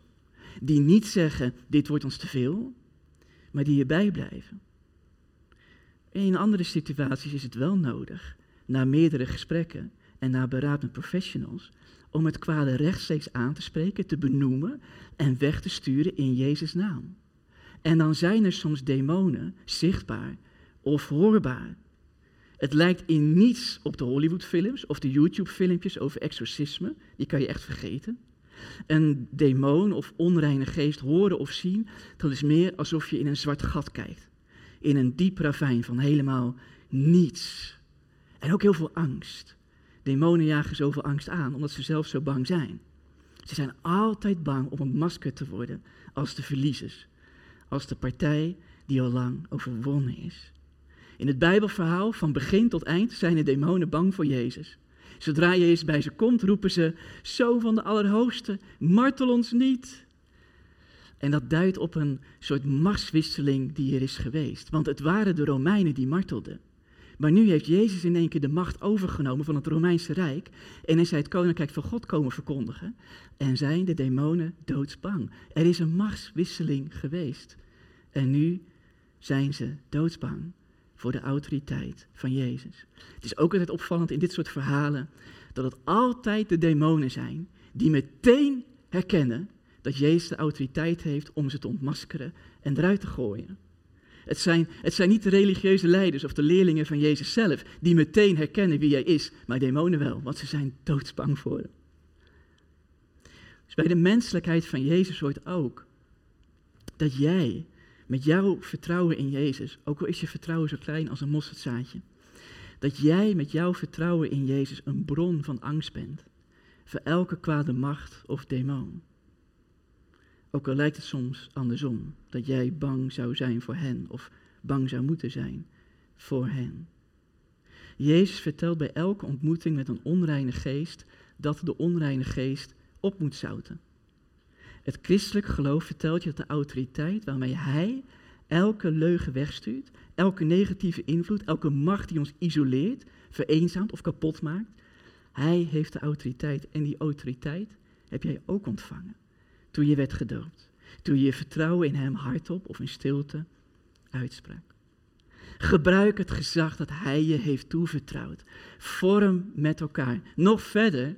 Die niet zeggen, dit wordt ons te veel, maar die hierbij blijven. In andere situaties is het wel nodig, na meerdere gesprekken en na beraad met professionals, om het kwade rechtstreeks aan te spreken, te benoemen en weg te sturen in Jezus' naam. En dan zijn er soms demonen zichtbaar of hoorbaar. Het lijkt in niets op de Hollywoodfilms of de YouTube-filmpjes over exorcisme. Die kan je echt vergeten. Een demon of onreine geest horen of zien, dat is meer alsof je in een zwart gat kijkt. In een diep ravijn van helemaal niets. En ook heel veel angst. Demonen jagen zoveel angst aan, omdat ze zelf zo bang zijn. Ze zijn altijd bang om een masker te worden als de verliezers. Als de partij die al lang overwonnen is. In het Bijbelverhaal, van begin tot eind, zijn de demonen bang voor Jezus. Zodra Jezus bij ze komt, roepen ze, zo van de Allerhoogste, martel ons niet. En dat duidt op een soort marswisseling die er is geweest. Want het waren de Romeinen die martelden. Maar nu heeft Jezus in één keer de macht overgenomen van het Romeinse Rijk en is hij het koninkrijk van God komen verkondigen en zijn de demonen doodsbang. Er is een machtswisseling geweest en nu zijn ze doodsbang voor de autoriteit van Jezus. Het is ook altijd opvallend in dit soort verhalen dat het altijd de demonen zijn die meteen herkennen dat Jezus de autoriteit heeft om ze te ontmaskeren en eruit te gooien. Het zijn, het zijn niet de religieuze leiders of de leerlingen van Jezus zelf die meteen herkennen wie hij is, maar demonen wel, want ze zijn doodsbang voor hem. Dus bij de menselijkheid van Jezus hoort ook dat jij met jouw vertrouwen in Jezus, ook al is je vertrouwen zo klein als een mosterdzaadje, dat jij met jouw vertrouwen in Jezus een bron van angst bent voor elke kwade macht of demon. Ook al lijkt het soms andersom, dat jij bang zou zijn voor hen of bang zou moeten zijn voor hen. Jezus vertelt bij elke ontmoeting met een onreine geest dat de onreine geest op moet zouten. Het christelijk geloof vertelt je dat de autoriteit waarmee hij elke leugen wegstuurt, elke negatieve invloed, elke macht die ons isoleert, vereenzaamt of kapot maakt, hij heeft de autoriteit en die autoriteit heb jij ook ontvangen toen je werd gedoopt. Toen je je vertrouwen in hem hardop of in stilte uitsprak. Gebruik het gezag dat hij je heeft toevertrouwd. Vorm met elkaar. Nog verder,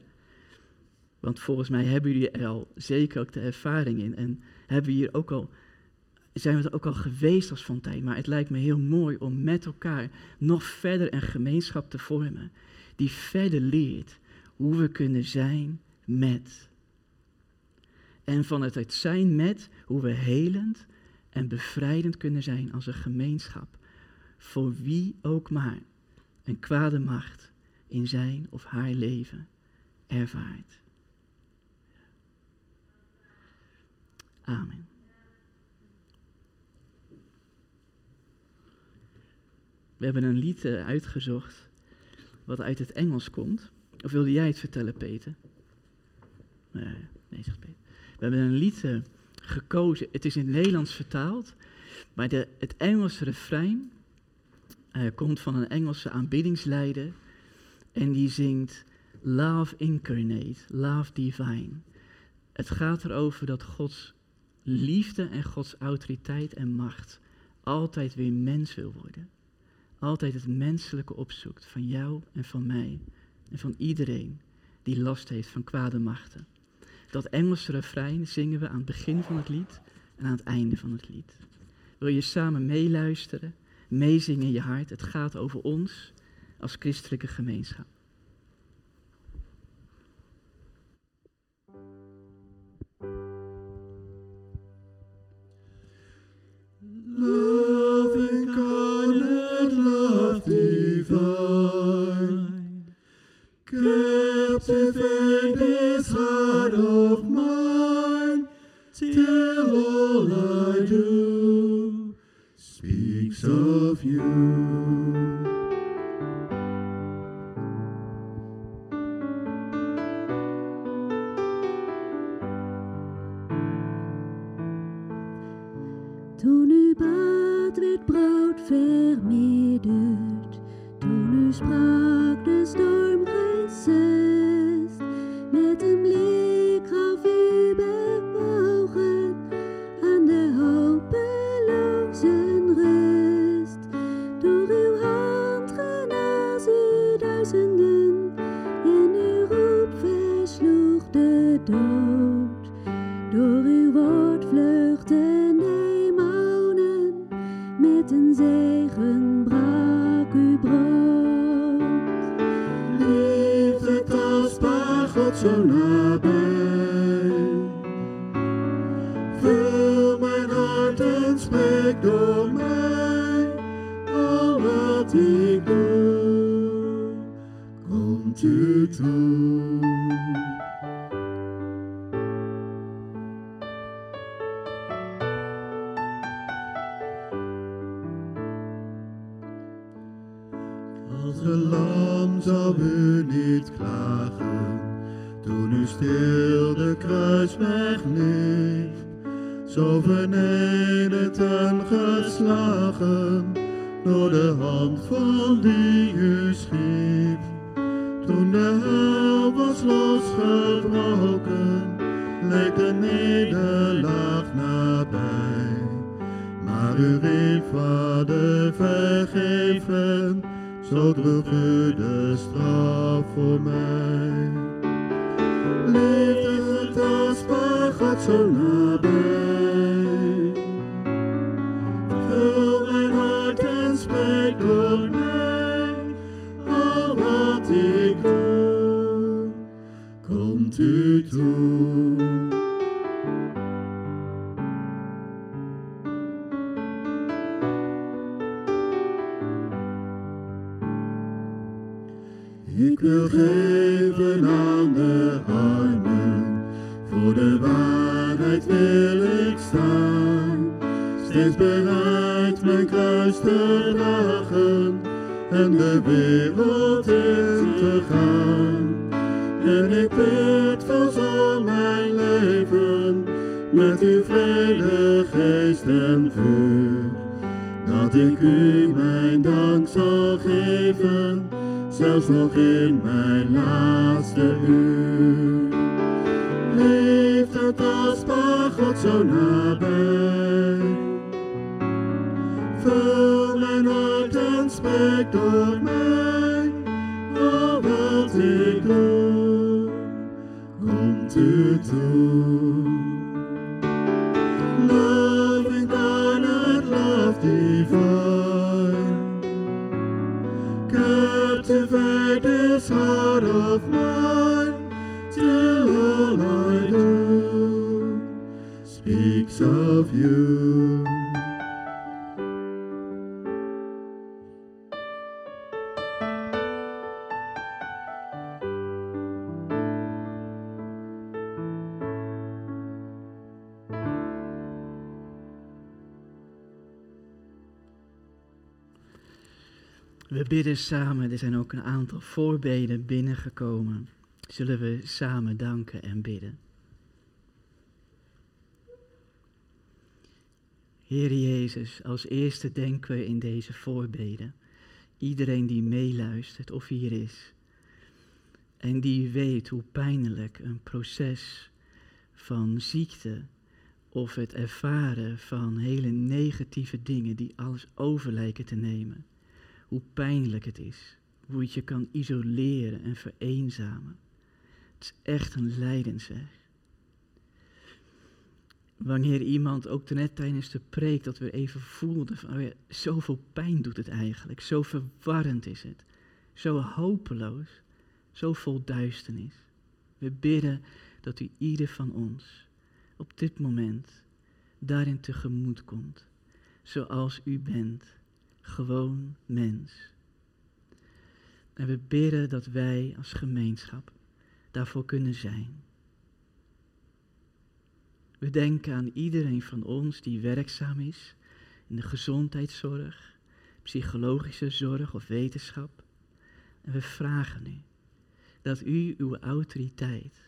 want volgens mij hebben jullie er al zeker ook de ervaring in. En hebben hier ook al, zijn we er ook al geweest als fontein. Maar het lijkt me heel mooi om met elkaar nog verder een gemeenschap te vormen. Die verder leert hoe we kunnen zijn met en van het zijn met hoe we helend en bevrijdend kunnen zijn als een gemeenschap. Voor wie ook maar een kwade macht in zijn of haar leven ervaart. Amen. We hebben een lied eh, uitgezocht wat uit het Engels komt. Of wilde jij het vertellen, Peter? Nee, nee zegt Peter. We hebben een lied eh, gekozen. Het is in het Nederlands vertaald. Maar de, het Engelse refrein uh, komt van een Engelse aanbiddingsleider. En die zingt Love Incarnate, Love Divine. Het gaat erover dat Gods liefde en Gods autoriteit en macht altijd weer mens wil worden. Altijd het menselijke opzoekt van jou en van mij en van iedereen die last heeft van kwade machten. Dat Engelse refrein zingen we aan het begin van het lied en aan het einde van het lied. Wil je samen meeluisteren, meezingen in je hart? Het gaat over ons als christelijke gemeenschap. Komt u al bidden samen. Er zijn ook een aantal voorbeden binnengekomen. Zullen we samen danken en bidden? Heer Jezus, als eerste denken we in deze voorbeden. Iedereen die meeluistert of hier is. En die weet hoe pijnlijk een proces van ziekte of het ervaren van hele negatieve dingen die alles over lijken te nemen hoe pijnlijk het is. Hoe het je kan isoleren en vereenzamen. Het is echt een lijdensweg. Wanneer iemand ook net tijdens de preek dat we even voelden van, oh ja, zoveel pijn doet het eigenlijk, zo verwarrend is het, zo hopeloos, zo vol duisternis. We bidden dat u ieder van ons op dit moment daarin tegemoet komt, zoals u bent gewoon mens. En we bidden dat wij als gemeenschap daarvoor kunnen zijn. We denken aan iedereen van ons die werkzaam is in de gezondheidszorg, psychologische zorg of wetenschap. En we vragen u dat u uw autoriteit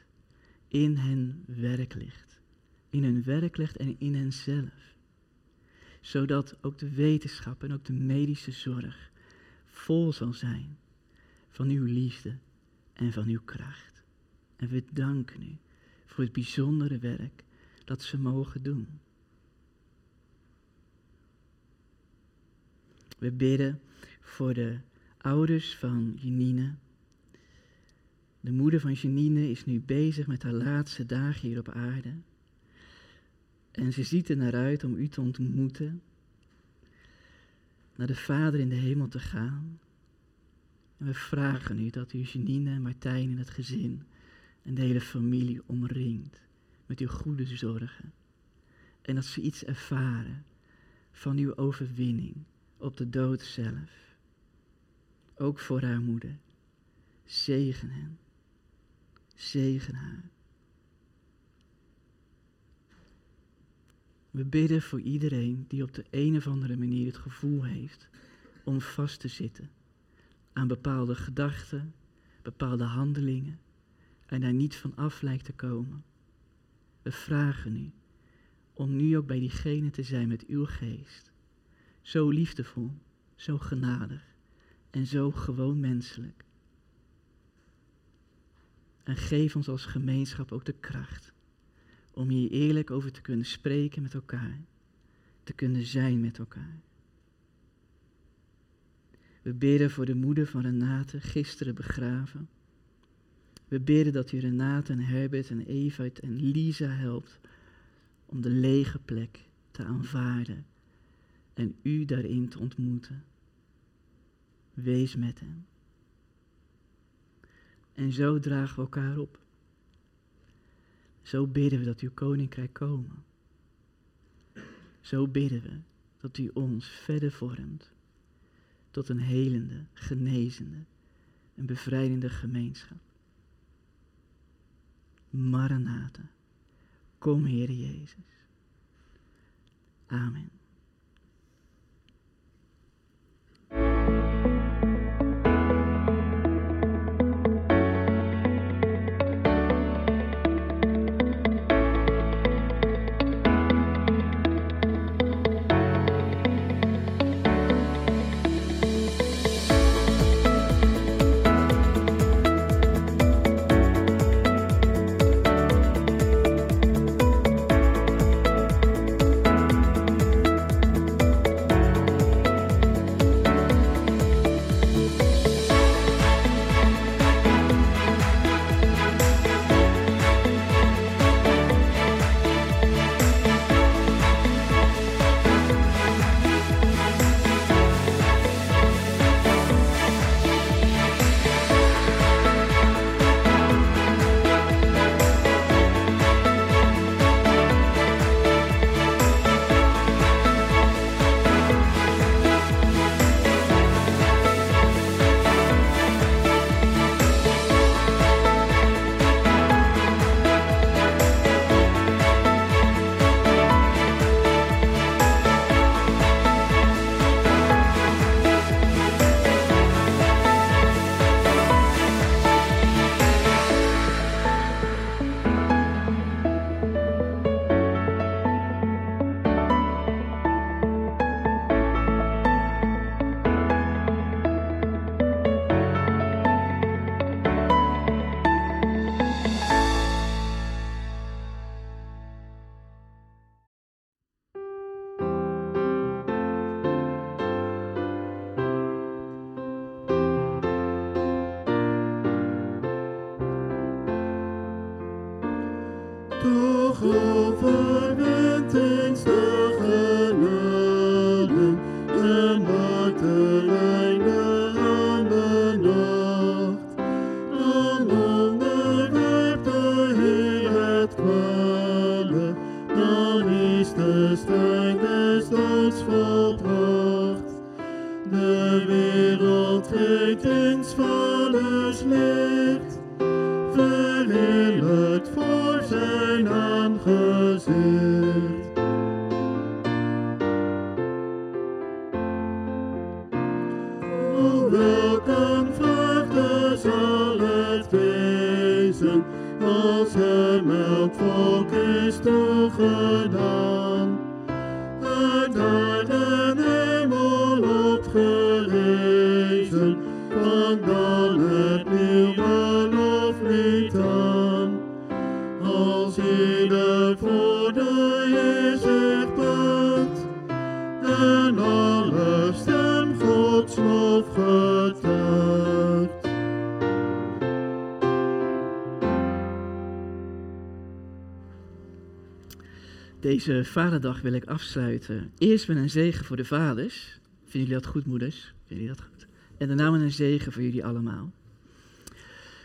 in hen werk ligt. In hun werk legt en in henzelf zodat ook de wetenschap en ook de medische zorg vol zal zijn van uw liefde en van uw kracht. En we danken u voor het bijzondere werk dat ze mogen doen. We bidden voor de ouders van Janine, De moeder van Janine is nu bezig met haar laatste dagen hier op aarde. En ze ziet er naar uit om u te ontmoeten, naar de Vader in de hemel te gaan. En we vragen u dat u Janine en Martijn en het gezin en de hele familie omringt met uw goede zorgen. En dat ze iets ervaren van uw overwinning op de dood zelf. Ook voor haar moeder. Zegen hen. Zegen haar. We bidden voor iedereen die op de een of andere manier het gevoel heeft om vast te zitten aan bepaalde gedachten, bepaalde handelingen en daar niet van af lijkt te komen. We vragen u om nu ook bij diegene te zijn met uw geest. Zo liefdevol, zo genadig en zo gewoon menselijk. En geef ons als gemeenschap ook de kracht om hier eerlijk over te kunnen spreken met elkaar, te kunnen zijn met elkaar. We bidden voor de moeder van Renate, gisteren begraven. We bidden dat u Renate en Herbert en Eva en Lisa helpt om de lege plek te aanvaarden en u daarin te ontmoeten. Wees met hem. En zo dragen we elkaar op. Zo bidden we dat uw koninkrijk komen. Zo bidden we dat u ons verder vormt tot een helende, genezende en bevrijdende gemeenschap. Maranatha, kom Heer Jezus. Amen. Deze vaderdag wil ik afsluiten. Eerst met een zegen voor de vaders. Vinden jullie dat goed, moeders? Vinden jullie dat goed? En daarna met een zegen voor jullie allemaal.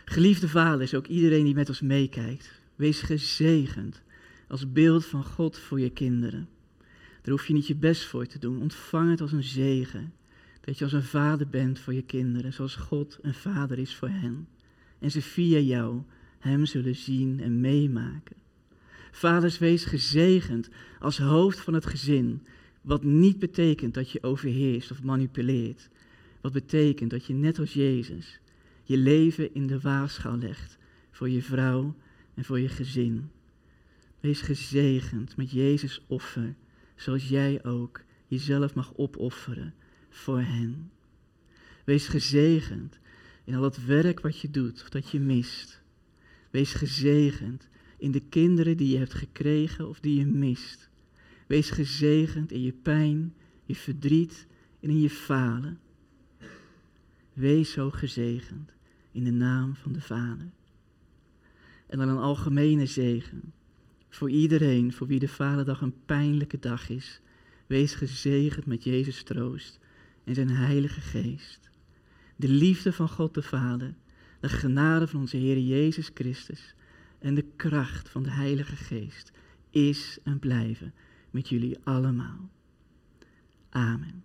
Geliefde vaders, ook iedereen die met ons meekijkt. Wees gezegend als beeld van God voor je kinderen. Daar hoef je niet je best voor te doen. Ontvang het als een zegen. Dat je als een vader bent voor je kinderen, zoals God een vader is voor hen. En ze via jou hem zullen zien en meemaken. Vaders, wees gezegend als hoofd van het gezin. Wat niet betekent dat je overheerst of manipuleert. Wat betekent dat je net als Jezus je leven in de waagschaal legt voor je vrouw en voor je gezin. Wees gezegend met Jezus offer, zoals jij ook jezelf mag opofferen voor hen. Wees gezegend in al het werk wat je doet of dat je mist. Wees gezegend in de kinderen die je hebt gekregen of die je mist. Wees gezegend in je pijn, je verdriet en in je falen. Wees zo gezegend in de naam van de Vader. En dan een algemene zegen voor iedereen voor wie de Vaderdag een pijnlijke dag is. Wees gezegend met Jezus troost en zijn Heilige Geest. De liefde van God de Vader, de genade van onze Heer Jezus Christus en de kracht van de Heilige Geest is en blijven met jullie allemaal. Amen.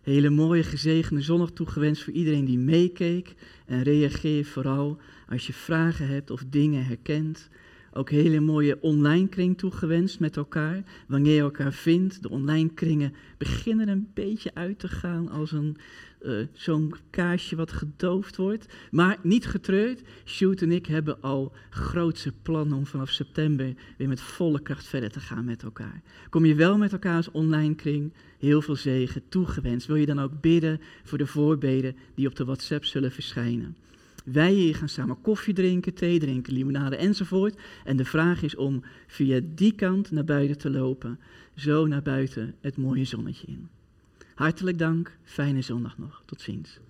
Hele mooie gezegende zondag toegewenst voor iedereen die meekeek. En reageer vooral als je vragen hebt of dingen herkent. Ook hele mooie online kring toegewenst met elkaar. Wanneer je elkaar vindt. De online kringen beginnen een beetje uit te gaan als een, uh, zo'n kaarsje wat gedoofd wordt. Maar niet getreurd. Sjoerd en ik hebben al grootse plannen om vanaf september weer met volle kracht verder te gaan met elkaar. Kom je wel met elkaar als online kring? Heel veel zegen toegewenst. Wil je dan ook bidden voor de voorbeden die op de WhatsApp zullen verschijnen? Wij hier gaan samen koffie drinken, thee drinken, limonade enzovoort. En de vraag is om via die kant naar buiten te lopen. Zo naar buiten het mooie zonnetje in. Hartelijk dank, fijne zondag nog. Tot ziens.